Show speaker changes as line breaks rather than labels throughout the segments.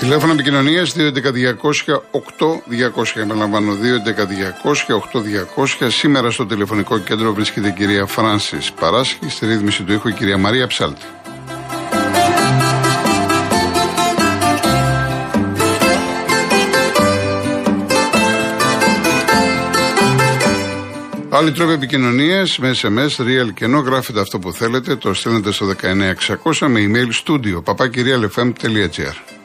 Τηλέφωνο επικοινωνίας 211-200-8200. Επαναλαμβάνω 211-200-8200. Σήμερα στο τηλεφωνικό κέντρο βρίσκεται η κυρία Φράνση Παράσχη. Στη ρύθμιση του ήχου η κυρία Μαρία Ψάλτη. Άλλοι τρόποι επικοινωνίας με SMS, real και ενώ γράφετε αυτό που θέλετε, το στέλνετε στο 19600 με email studio papakirialfm.gr.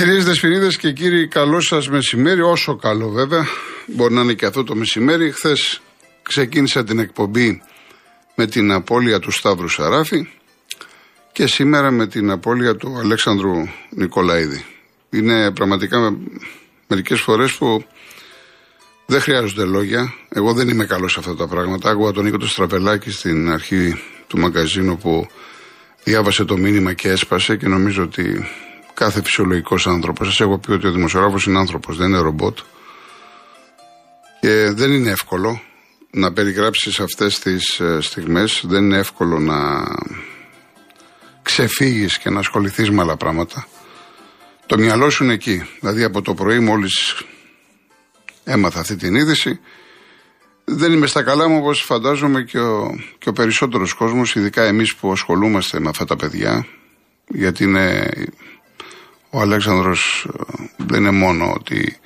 Κυρίες Δεσποινίδε και κύριοι, καλό σας μεσημέρι. Όσο καλό βέβαια, μπορεί να είναι και αυτό το μεσημέρι. Χθες ξεκίνησα την εκπομπή με την απώλεια του Σταύρου Σαράφη και σήμερα με την απώλεια του Αλέξανδρου Νικολαίδη. Είναι πραγματικά μερικές φορές που δεν χρειάζονται λόγια. Εγώ δεν είμαι καλός σε αυτά τα πράγματα. Άκουγα τον Νίκο του Στραπελάκη στην αρχή του μαγκαζίνου που διάβασε το μήνυμα και έσπασε και νομίζω ότι κάθε φυσιολογικός άνθρωπος. Σας έχω πει ότι ο δημοσιογράφος είναι άνθρωπος, δεν είναι ρομπότ. Και δεν είναι εύκολο να περιγράψεις αυτές τις ε, στιγμές. Δεν είναι εύκολο να ξεφύγεις και να ασχοληθείς με άλλα πράγματα. Το μυαλό σου είναι εκεί. Δηλαδή από το πρωί, μόλις έμαθα αυτή την είδηση, δεν είμαι στα καλά μου όπως φαντάζομαι και ο, και ο περισσότερος κόσμος, ειδικά εμείς που ασχολούμαστε με αυτά τα παιδιά, γιατί είναι ο Αλέξανδρος ε, δεν είναι μόνο ότι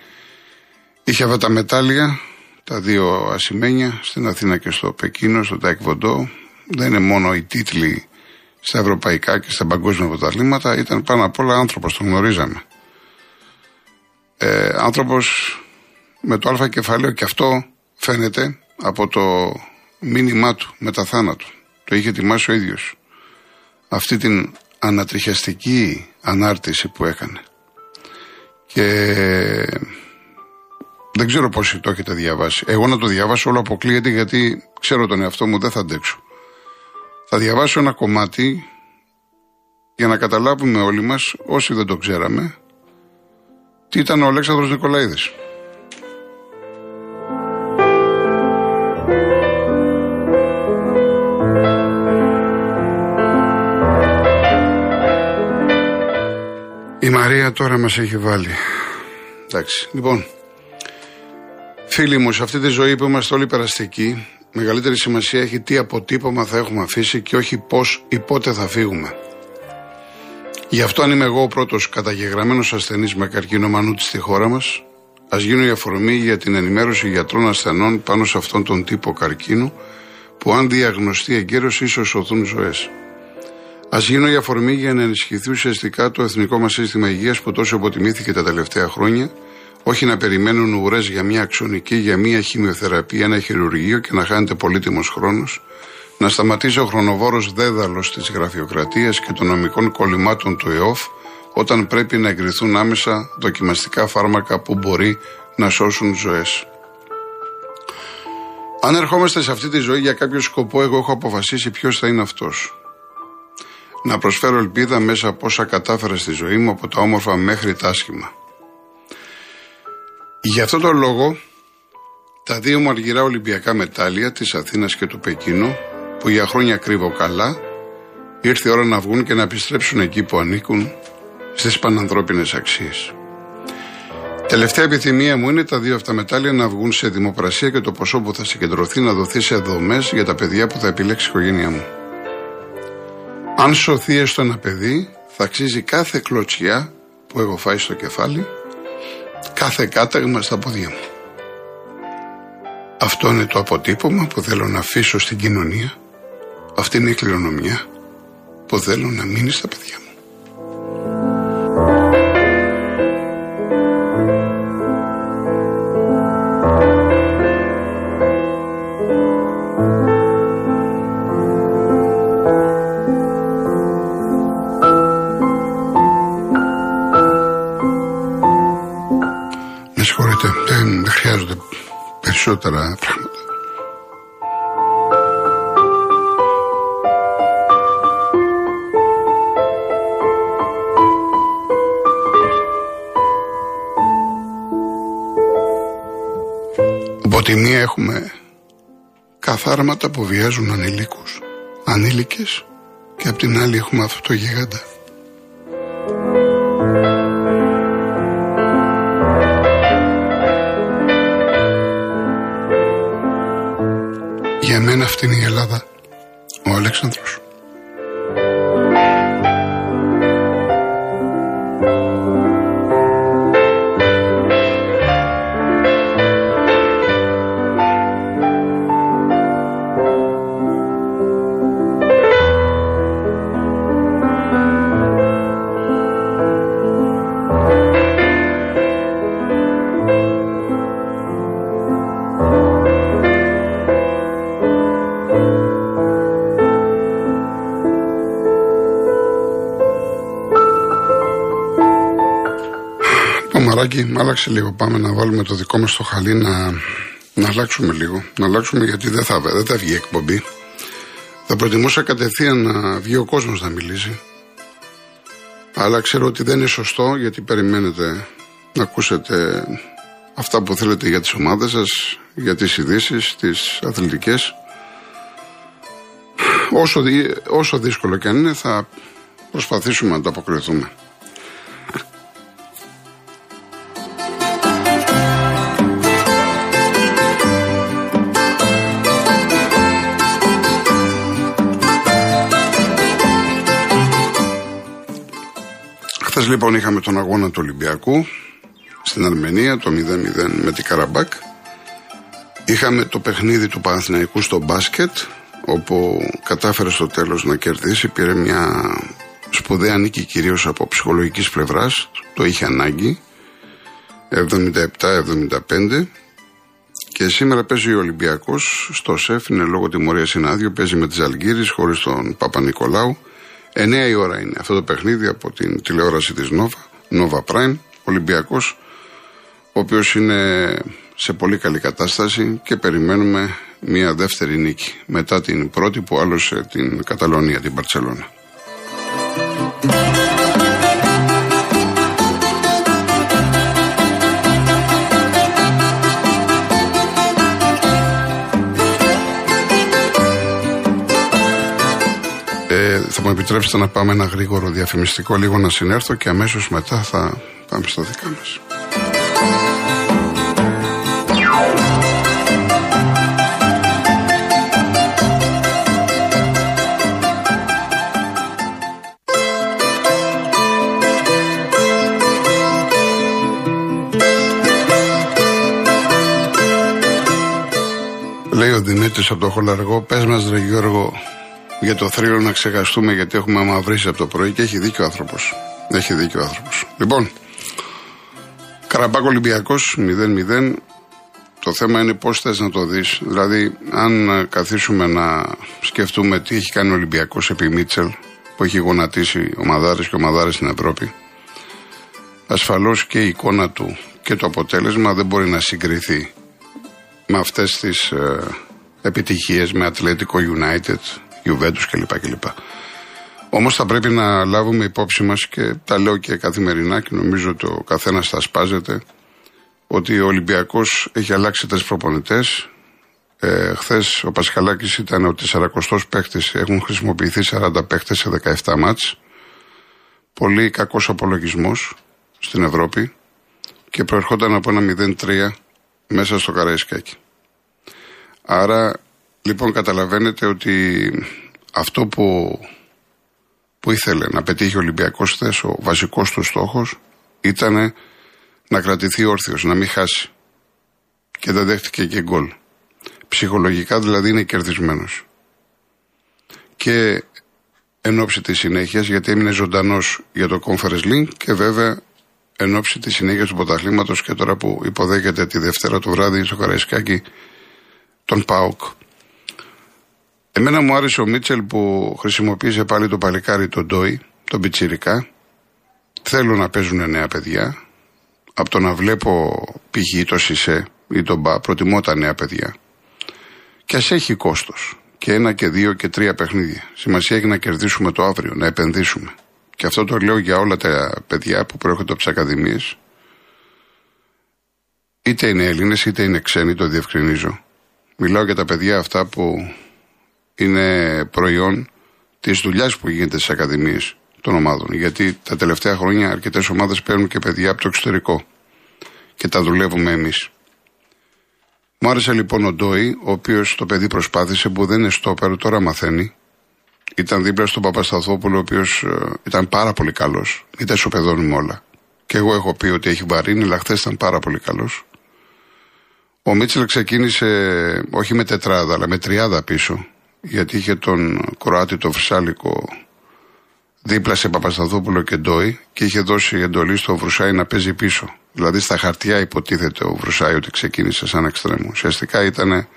είχε αυτά τα μετάλλια, τα δύο ασημένια, στην Αθήνα και στο Πεκίνο, στο Τάικ Βοντό. Δεν είναι μόνο οι τίτλοι στα ευρωπαϊκά και στα παγκόσμια πρωταθλήματα, ήταν πάνω απ' όλα άνθρωπος, τον γνωρίζαμε. Ε, άνθρωπος με το α κεφαλαίο και αυτό φαίνεται από το μήνυμά του μετά θάνατο. Το είχε ετοιμάσει ο ίδιος. Αυτή την ανατριχιαστική ανάρτηση που έκανε. Και δεν ξέρω πόσοι το έχετε διαβάσει. Εγώ να το διαβάσω όλο αποκλείεται γιατί ξέρω τον εαυτό μου δεν θα αντέξω. Θα διαβάσω ένα κομμάτι για να καταλάβουμε όλοι μας, όσοι δεν το ξέραμε, τι ήταν ο Αλέξανδρος Νικολαίδης. Η Μαρία τώρα μας έχει βάλει. Εντάξει, λοιπόν. Φίλοι μου, σε αυτή τη ζωή που είμαστε όλοι περαστικοί, μεγαλύτερη σημασία έχει τι αποτύπωμα θα έχουμε αφήσει και όχι πώς ή πότε θα φύγουμε. Γι' αυτό αν είμαι εγώ ο πρώτος καταγεγραμμένος ασθενής με καρκίνο μανούτη στη χώρα μας, ας γίνω η αφορμή για την ενημέρωση γιατρών ασθενών πάνω σε αυτόν τον τύπο καρκίνου, που αν διαγνωστεί εγκαίρως ίσως σωθούν ζωές. Α γίνω η αφορμή για να ενισχυθεί ουσιαστικά το εθνικό μας σύστημα υγείας που τόσο αποτιμήθηκε τα τελευταία χρόνια, όχι να περιμένουν ουρές για μια αξονική, για μια χημειοθεραπεία, ένα χειρουργείο και να χάνεται πολύτιμος χρόνος, να σταματήσει ο χρονοβόρος δέδαλος της γραφειοκρατίας και των νομικών κολλημάτων του ΕΟΦ, όταν πρέπει να εγκριθούν άμεσα δοκιμαστικά φάρμακα που μπορεί να σώσουν ζωές. Αν ερχόμαστε σε αυτή τη ζωή για κάποιο σκοπό, εγώ έχω αποφασίσει ποιος θα είναι αυτός να προσφέρω ελπίδα μέσα από όσα κατάφερα στη ζωή μου από τα όμορφα μέχρι τα άσχημα. Γι' αυτό τον λόγο τα δύο μου αργυρά Ολυμπιακά μετάλλια της Αθήνας και του Πεκίνου που για χρόνια κρύβω καλά ήρθε η ώρα να βγουν και να επιστρέψουν εκεί που ανήκουν στις πανανθρώπινες αξίες. Τελευταία επιθυμία μου είναι τα δύο αυτά μετάλλια να βγουν σε δημοπρασία και το ποσό που θα συγκεντρωθεί να δοθεί σε δομές για τα παιδιά που θα επιλέξει η οικογένειά μου. Αν σωθεί έστω ένα παιδί, θα αξίζει κάθε κλωτσιά που έχω φάει στο κεφάλι, κάθε κάταγμα στα πόδια μου. Αυτό είναι το αποτύπωμα που θέλω να αφήσω στην κοινωνία. Αυτή είναι η κληρονομιά που θέλω να μείνει στα παιδιά μου. Περισσότερα πράγματα. Από τη μία έχουμε καθάρματα που βιάζουν ανηλίκους, ανήλικες και από την άλλη έχουμε αυτό το γίγαντα. Αυτή είναι η Ελλάδα, ο Αλέξανδρος. Μαράκι, άλλαξε λίγο. Πάμε να βάλουμε το δικό μας το χαλί να, να αλλάξουμε λίγο. Να αλλάξουμε γιατί δεν θα, δεν θα βγει εκπομπή. Θα προτιμούσα κατευθείαν να βγει ο κόσμος να μιλήσει. Αλλά ξέρω ότι δεν είναι σωστό γιατί περιμένετε να ακούσετε αυτά που θέλετε για τις ομάδες σας, για τις ειδήσεις, τις αθλητικές. Όσο, όσο δύσκολο και αν είναι θα προσπαθήσουμε να το αποκριθούμε. Χθες λοιπόν είχαμε τον αγώνα του Ολυμπιακού στην Αρμενία, το 0-0 με την Καραμπάκ. Είχαμε το παιχνίδι του Παναθηναϊκού στο μπάσκετ, όπου κατάφερε στο τέλος να κερδίσει, πήρε μια σπουδαία νίκη κυρίως από ψυχολογικής πλευράς, το είχε ανάγκη, 77-75. Και σήμερα παίζει ο Ολυμπιακός στο ΣΕΦ, είναι λόγω τιμωρίας συνάδειο, παίζει με τις Αλγύρε χωρίς τον Παπα-Νικολάου. 9 η ώρα είναι αυτό το παιχνίδι από την τηλεόραση της Nova, Nova Prime, Ολυμπιακός, ο οποίος είναι σε πολύ καλή κατάσταση και περιμένουμε μια δεύτερη νίκη μετά την πρώτη που άλωσε την Καταλωνία, την Παρτσελώνα. Θα μου επιτρέψετε να πάμε ένα γρήγορο διαφημιστικό λίγο να συνέρθω και αμέσως μετά θα πάμε στα δικά μας. Λέει ο Δημήτρης από το Χολαργό, πες μας ρε Γιώργο, για το θρύλο να ξεχαστούμε γιατί έχουμε μαυρίσει από το πρωί και έχει δίκιο ο άνθρωπος. Έχει δίκιο ο άνθρωπος. Λοιπόν, Καραμπάκ Ολυμπιακός 0-0. Το θέμα είναι πώς θες να το δεις. Δηλαδή, αν καθίσουμε να σκεφτούμε τι έχει κάνει ο Ολυμπιακός επί Μίτσελ, που έχει γονατίσει ομαδάρες και ομαδάρες στην Ευρώπη, ασφαλώς και η εικόνα του και το αποτέλεσμα δεν μπορεί να συγκριθεί με αυτές τις ε, επιτυχίες με Ατλέτικο United, Juventus κλπ. κλπ. Όμως θα πρέπει να λάβουμε υπόψη μας και τα λέω και καθημερινά και νομίζω ότι ο καθένας θα σπάζεται ότι ο Ολυμπιακός έχει αλλάξει τρεις προπονητές. Ε, Χθες ο Πασχαλάκης ήταν ότι 40 παίχτε έχουν χρησιμοποιηθεί 40 παίχτε σε 17 μάτς. Πολύ κακός απολογισμός στην Ευρώπη και προερχόταν από ένα 0-3 μέσα στο Καραϊσκάκι. Άρα Λοιπόν, καταλαβαίνετε ότι αυτό που, που ήθελε να πετύχει ο Ολυμπιακός χθες, ο βασικός του στόχος, ήταν να κρατηθεί όρθιος, να μην χάσει. Και δεν δέχτηκε και γκολ. Ψυχολογικά δηλαδή είναι κερδισμένος. Και εν ώψη της συνέχειας, γιατί έμεινε ζωντανός για το Conference Link και βέβαια εν ώψη της συνέχειας του ποταχλήματος και τώρα που υποδέχεται τη Δευτέρα το βράδυ στο Καραϊσκάκι τον ΠΑΟΚ. Εμένα μου άρεσε ο Μίτσελ που χρησιμοποίησε πάλι το παλικάρι τον Ντόι, τον Πιτσιρικά. Θέλω να παίζουν νέα παιδιά. Από το να βλέπω π.χ. το Σισε ή τον Μπα. Προτιμώ τα νέα παιδιά. Και ας έχει κόστος. Και ένα και δύο και τρία παιχνίδια. Σημασία έχει να κερδίσουμε το αύριο, να επενδύσουμε. Και αυτό το λέω για όλα τα παιδιά που προέρχονται από τις ακαδημίες. Είτε είναι Έλληνες είτε είναι ξένοι, το διευκρινίζω. Μιλάω για τα παιδιά αυτά που είναι προϊόν της δουλειάς που γίνεται στις ακαδημίες των ομάδων. Γιατί τα τελευταία χρόνια αρκετές ομάδες παίρνουν και παιδιά από το εξωτερικό. Και τα δουλεύουμε εμείς. Μου άρεσε λοιπόν ο Ντόι, ο οποίος το παιδί προσπάθησε, που δεν είναι στόπερ, τώρα μαθαίνει. Ήταν δίπλα στον Παπασταθόπουλο, ο οποίος ε, ήταν πάρα πολύ καλός. Μην τα ισοπεδώνουμε όλα. Και εγώ έχω πει ότι έχει βαρύνει, αλλά χθες ήταν πάρα πολύ καλός. Ο Μίτσελ ξεκίνησε όχι με τετράδα, αλλά με τριάδα πίσω. Γιατί είχε τον Κροάτι, τον Φυσάλικο, δίπλα σε Παπασταθόπουλο και Ντόι και είχε δώσει εντολή στο Βρουσάη να παίζει πίσω. Δηλαδή στα χαρτιά υποτίθεται ο Βρουσάη ότι ξεκίνησε σαν εξτρέμου. Ουσιαστικά ήταν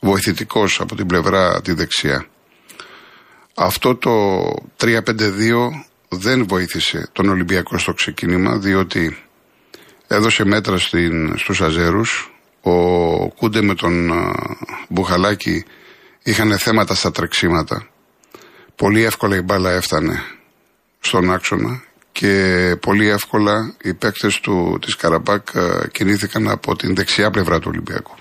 βοηθητικός από την πλευρά τη δεξιά. Αυτό το 3-5-2 δεν βοήθησε τον Ολυμπιακό στο ξεκίνημα διότι έδωσε μέτρα στην, στους Αζέρους ο Κούντε με τον Μπουχαλάκη είχαν θέματα στα τρεξίματα πολύ εύκολα η μπάλα έφτανε στον άξονα και πολύ εύκολα οι παίκτες του, της Καραμπάκ ε, κινήθηκαν από την δεξιά πλευρά του Ολυμπιακού.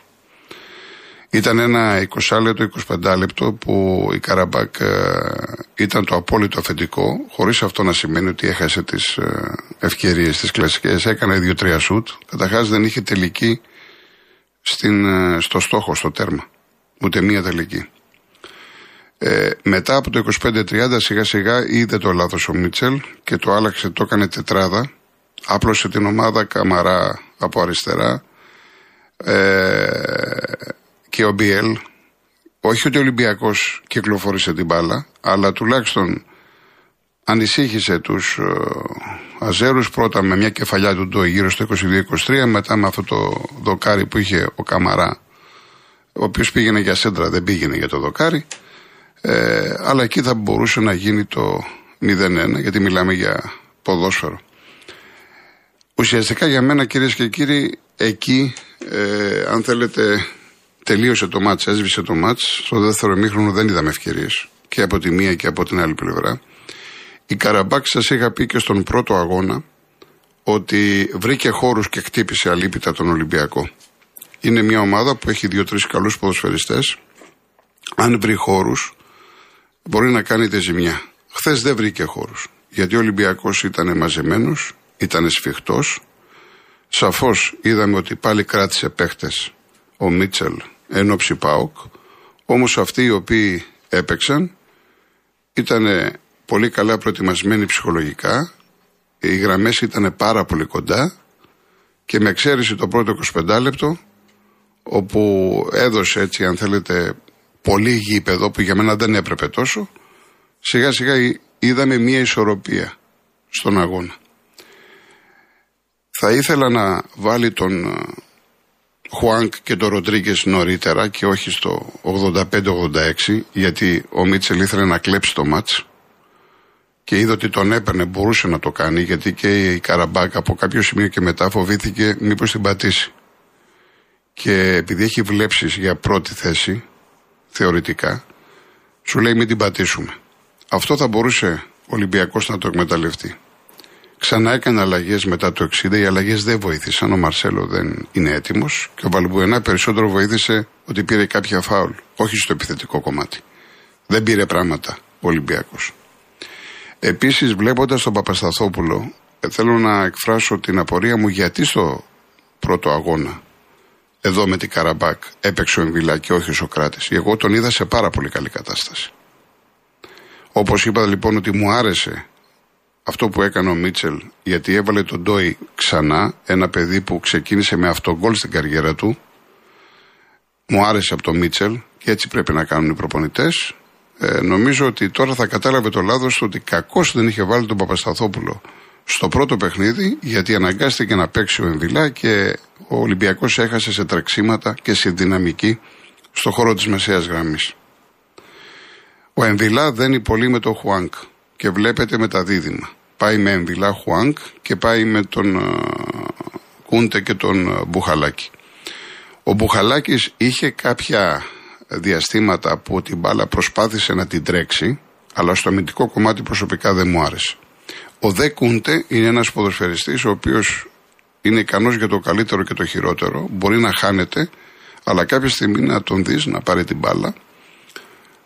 Ήταν ένα 20 λεπτό, 25 λεπτό που η Καραμπάκ ε, ήταν το απόλυτο αφεντικό, χωρίς αυτό να σημαίνει ότι έχασε τις ε, ευκαιρίες τις κλασικές. Έκανε δύο-τρία σουτ, καταρχάς δεν είχε τελική στην, στο στόχο, στο τέρμα. Ούτε μία τελική. Ε, μετά από το 25-30 σιγά σιγά είδε το λάθος ο Μίτσελ και το άλλαξε, το έκανε τετράδα. Άπλωσε την ομάδα Καμαρά από αριστερά ε, και ο Μπιέλ. Όχι ότι ο Ολυμπιακός κυκλοφόρησε την μπάλα, αλλά τουλάχιστον ανησύχησε τους ε, Αζέρους πρώτα με μια κεφαλιά του Ντόι γύρω στο 22-23, μετά με αυτό το δοκάρι που είχε ο Καμαρά, ο οποίος πήγαινε για σέντρα, δεν πήγαινε για το δοκάρι. Ε, αλλά εκεί θα μπορούσε να γίνει το 0-1, γιατί μιλάμε για ποδόσφαιρο. Ουσιαστικά για μένα κυρίες και κύριοι, εκεί, ε, αν θέλετε, τελείωσε το μάτς, έσβησε το μάτς. Στο δεύτερο ημίχρονο δεν είδαμε ευκαιρίες και από τη μία και από την άλλη πλευρά. Η Καραμπάκ σας είχα πει και στον πρώτο αγώνα ότι βρήκε χώρους και χτύπησε αλήπητα τον Ολυμπιακό. Είναι μια ομάδα που έχει δύο-τρεις καλούς ποδοσφαιριστές. Αν βρει χώρους, μπορεί να κάνετε ζημιά. Χθες δεν βρήκε χώρους. Γιατί ο Ολυμπιακός ήταν μαζεμένος, ήταν σφιχτός. Σαφώς είδαμε ότι πάλι κράτησε παίχτες ο Μίτσελ ενώ Πάοκ. Όμως αυτοί οι οποίοι έπαιξαν ήταν πολύ καλά προετοιμασμένοι ψυχολογικά. Οι γραμμές ήταν πάρα πολύ κοντά και με εξαίρεση το πρώτο 25 λεπτό όπου έδωσε έτσι αν θέλετε πολύ γήπεδο που για μένα δεν έπρεπε τόσο, σιγά σιγά είδαμε μια ισορροπία στον αγώνα. Θα ήθελα να βάλει τον ε, Χουάνκ και τον Ροντρίγκες νωρίτερα και όχι στο 85-86 γιατί ο Μίτσελ ήθελε να κλέψει το μάτς και είδε ότι τον έπαιρνε, μπορούσε να το κάνει γιατί και η Καραμπάκα από κάποιο σημείο και μετά φοβήθηκε μήπως την πατήσει. Και επειδή έχει βλέψεις για πρώτη θέση θεωρητικά, σου λέει μην την πατήσουμε. Αυτό θα μπορούσε ο Ολυμπιακός να το εκμεταλλευτεί. Ξανά έκανε αλλαγές μετά το 60. Οι αλλαγές δεν βοήθησαν. Ο Μαρσέλο δεν είναι έτοιμος. Και ο Βαλμπουενά περισσότερο βοήθησε ότι πήρε κάποια φάουλ. Όχι στο επιθετικό κομμάτι. Δεν πήρε πράγματα ο Ολυμπιακός. Επίσης, βλέποντας τον Παπασταθόπουλο, θέλω να εκφράσω την απορία μου γιατί στο πρώτο αγώνα εδώ με την Καραμπάκ έπαιξε ο Εμβιλά και όχι ο Σοκράτης. Εγώ τον είδα σε πάρα πολύ καλή κατάσταση. Όπως είπα λοιπόν ότι μου άρεσε αυτό που έκανε ο Μίτσελ, γιατί έβαλε τον Ντόι ξανά, ένα παιδί που ξεκίνησε με αυτογκόλ στην καριέρα του. Μου άρεσε από τον Μίτσελ και έτσι πρέπει να κάνουν οι προπονητές. Ε, νομίζω ότι τώρα θα κατάλαβε το λάθος ότι κακώς δεν είχε βάλει τον Παπασταθόπουλο στο πρώτο παιχνίδι, γιατί αναγκάστηκε να παίξει ο Εμβιλά και ο Ολυμπιακός έχασε σε τρεξίματα και σε δυναμική στο χώρο της μεσαίας γραμμής. Ο Εμβιλά δένει πολύ με τον Χουάνκ και βλέπετε με τα δίδυμα. Πάει με Εμβιλά Χουάνκ και πάει με τον uh, Κούντε και τον uh, Μπουχαλάκη. Ο Μπουχαλάκης είχε κάποια διαστήματα που την μπάλα προσπάθησε να την τρέξει, αλλά στο αμυντικό κομμάτι προσωπικά δεν μου άρεσε. Ο Δε Κούντε είναι ένας ποδοσφαιριστής ο οποίος είναι ικανός για το καλύτερο και το χειρότερο. Μπορεί να χάνεται, αλλά κάποια στιγμή να τον δεις να πάρει την μπάλα,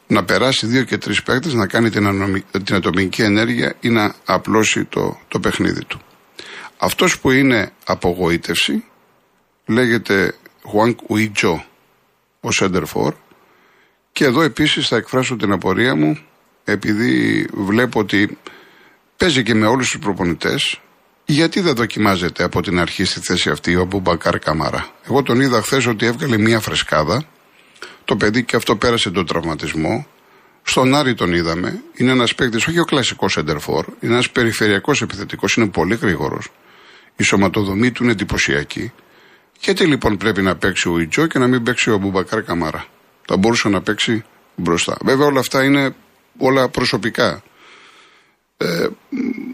να περάσει δύο και τρεις παίκτες, να κάνει την, την ατομική ενέργεια ή να απλώσει το, το παιχνίδι του. Αυτός που είναι απογοήτευση λέγεται Juan Ουιτζο ο Σέντερφορ και εδώ επίσης θα εκφράσω την απορία μου επειδή βλέπω ότι παίζει και με όλους τους προπονητές γιατί δεν δοκιμάζεται από την αρχή στη θέση αυτή ο Μπουμπακάρ Καμαρά; Εγώ τον είδα χθες ότι έβγαλε μία φρεσκάδα. Το παιδί και αυτό πέρασε τον τραυματισμό. Στον Άρη τον είδαμε. Είναι ένας παίκτης, όχι ο κλασικός σεντερφόρ. Είναι ένας περιφερειακός επιθετικός. Είναι πολύ γρήγορος. Η σωματοδομή του είναι εντυπωσιακή. Γιατί λοιπόν πρέπει να παίξει ο Ιτζό και να μην παίξει ο Μπουμπακάρ Καμάρα. Θα μπορούσε να παίξει μπροστά. Βέβαια όλα αυτά είναι όλα προσωπικά. Ε,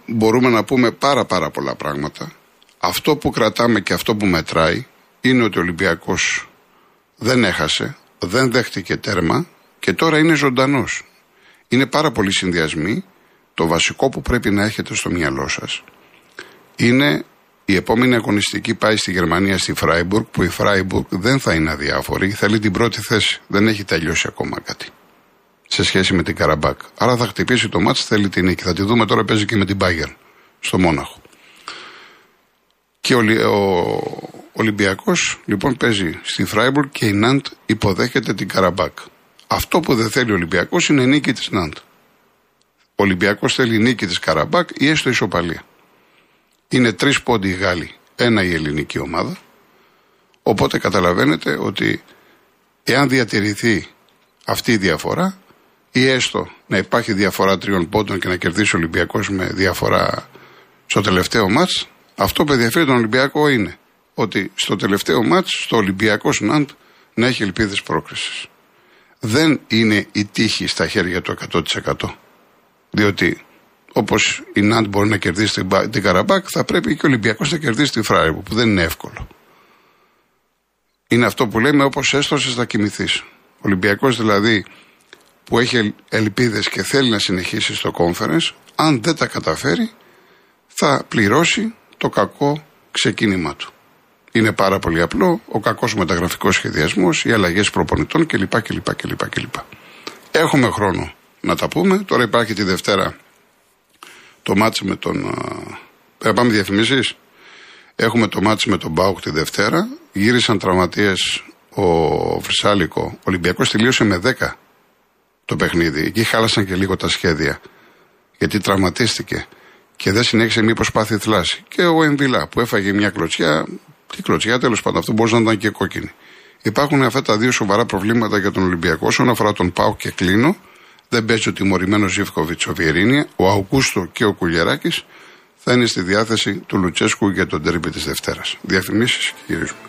μπορούμε να πούμε πάρα πάρα πολλά πράγματα. Αυτό που κρατάμε και αυτό που μετράει είναι ότι ο Ολυμπιακός δεν έχασε, δεν δέχτηκε τέρμα και τώρα είναι ζωντανός. Είναι πάρα πολλοί συνδυασμοί. Το βασικό που πρέπει να έχετε στο μυαλό σας είναι η επόμενη αγωνιστική πάει στη Γερμανία, στη Φράιμπουργκ, που η Φράιμπουργκ δεν θα είναι αδιάφορη, θέλει την πρώτη θέση. Δεν έχει τελειώσει ακόμα κάτι σε σχέση με την Καραμπάκ. Άρα θα χτυπήσει το ματς, θέλει την νίκη. Θα τη δούμε τώρα παίζει και με την Μπάγερν στο Μόναχο. Και ο, ο Ολυμπιακός λοιπόν παίζει στη Φράιμπουργκ και η Ναντ υποδέχεται την Καραμπάκ. Αυτό που δεν θέλει ο Ολυμπιακός είναι η νίκη της Ναντ. Ο Ολυμπιακός θέλει νίκη της Καραμπάκ ή έστω ισοπαλία. Είναι τρεις πόντι οι Γάλλοι, ένα η ελληνική ομάδα. Οπότε καταλαβαίνετε ότι εάν διατηρηθεί αυτή η διαφορά ή έστω να υπάρχει διαφορά τριών πόντων και να κερδίσει ο Ολυμπιακός με διαφορά στο τελευταίο μάτς, αυτό που ενδιαφέρει τον Ολυμπιακό είναι ότι στο τελευταίο μάτς, στο Ολυμπιακός Ναντ, να έχει ελπίδες πρόκρισης. Δεν είναι η τύχη στα χέρια του 100%. Διότι Όπως η Νάντ μπορεί να κερδίσει την, την Καραμπάκ, θα πρέπει και ο Ολυμπιακός να κερδίσει τη Φράιμπου, που δεν είναι εύκολο. Είναι αυτό που λέμε όπως έστωσε θα κοιμηθείς. Ο Ολυμπιακός δηλαδή που έχει ελπίδες και θέλει να συνεχίσει στο conference, αν δεν τα καταφέρει, θα πληρώσει το κακό ξεκίνημα του. Είναι πάρα πολύ απλό, ο κακός μεταγραφικός σχεδιασμός, οι αλλαγές προπονητών κλπ. κλπ, κλπ, κλπ. Έχουμε χρόνο να τα πούμε. Τώρα υπάρχει τη Δευτέρα το μάτς με τον... Πρέπει να πάμε διαφημίσεις. Έχουμε το μάτς με τον Μπάουκ τη Δευτέρα. Γύρισαν τραυματίες ο Βρυσάλικο. Ο Ολυμπιακός τελείωσε με 10 το παιχνίδι. Εκεί χάλασαν και λίγο τα σχέδια. Γιατί τραυματίστηκε. Και δεν συνέχισε μήπω πάθη θλάση. Και ο Εμβιλά που έφαγε μια κλωτσιά. Τι κλωτσιά, τέλος πάντων, αυτό μπορούσε να ήταν και κόκκινη. Υπάρχουν αυτά τα δύο σοβαρά προβλήματα για τον Ολυμπιακό. Όσον αφορά τον Πάουκ και κλείνω, δεν παίζει ο τιμωρημένο Ζήφκοβιτς ο Βιερίνια, ο Αουγκούστο και ο Κουλιαράκης θα είναι στη διάθεση του Λουτσέσκου για τον τέρμπι της Δευτέρας. Διαφημίσεις και γυρίζουμε.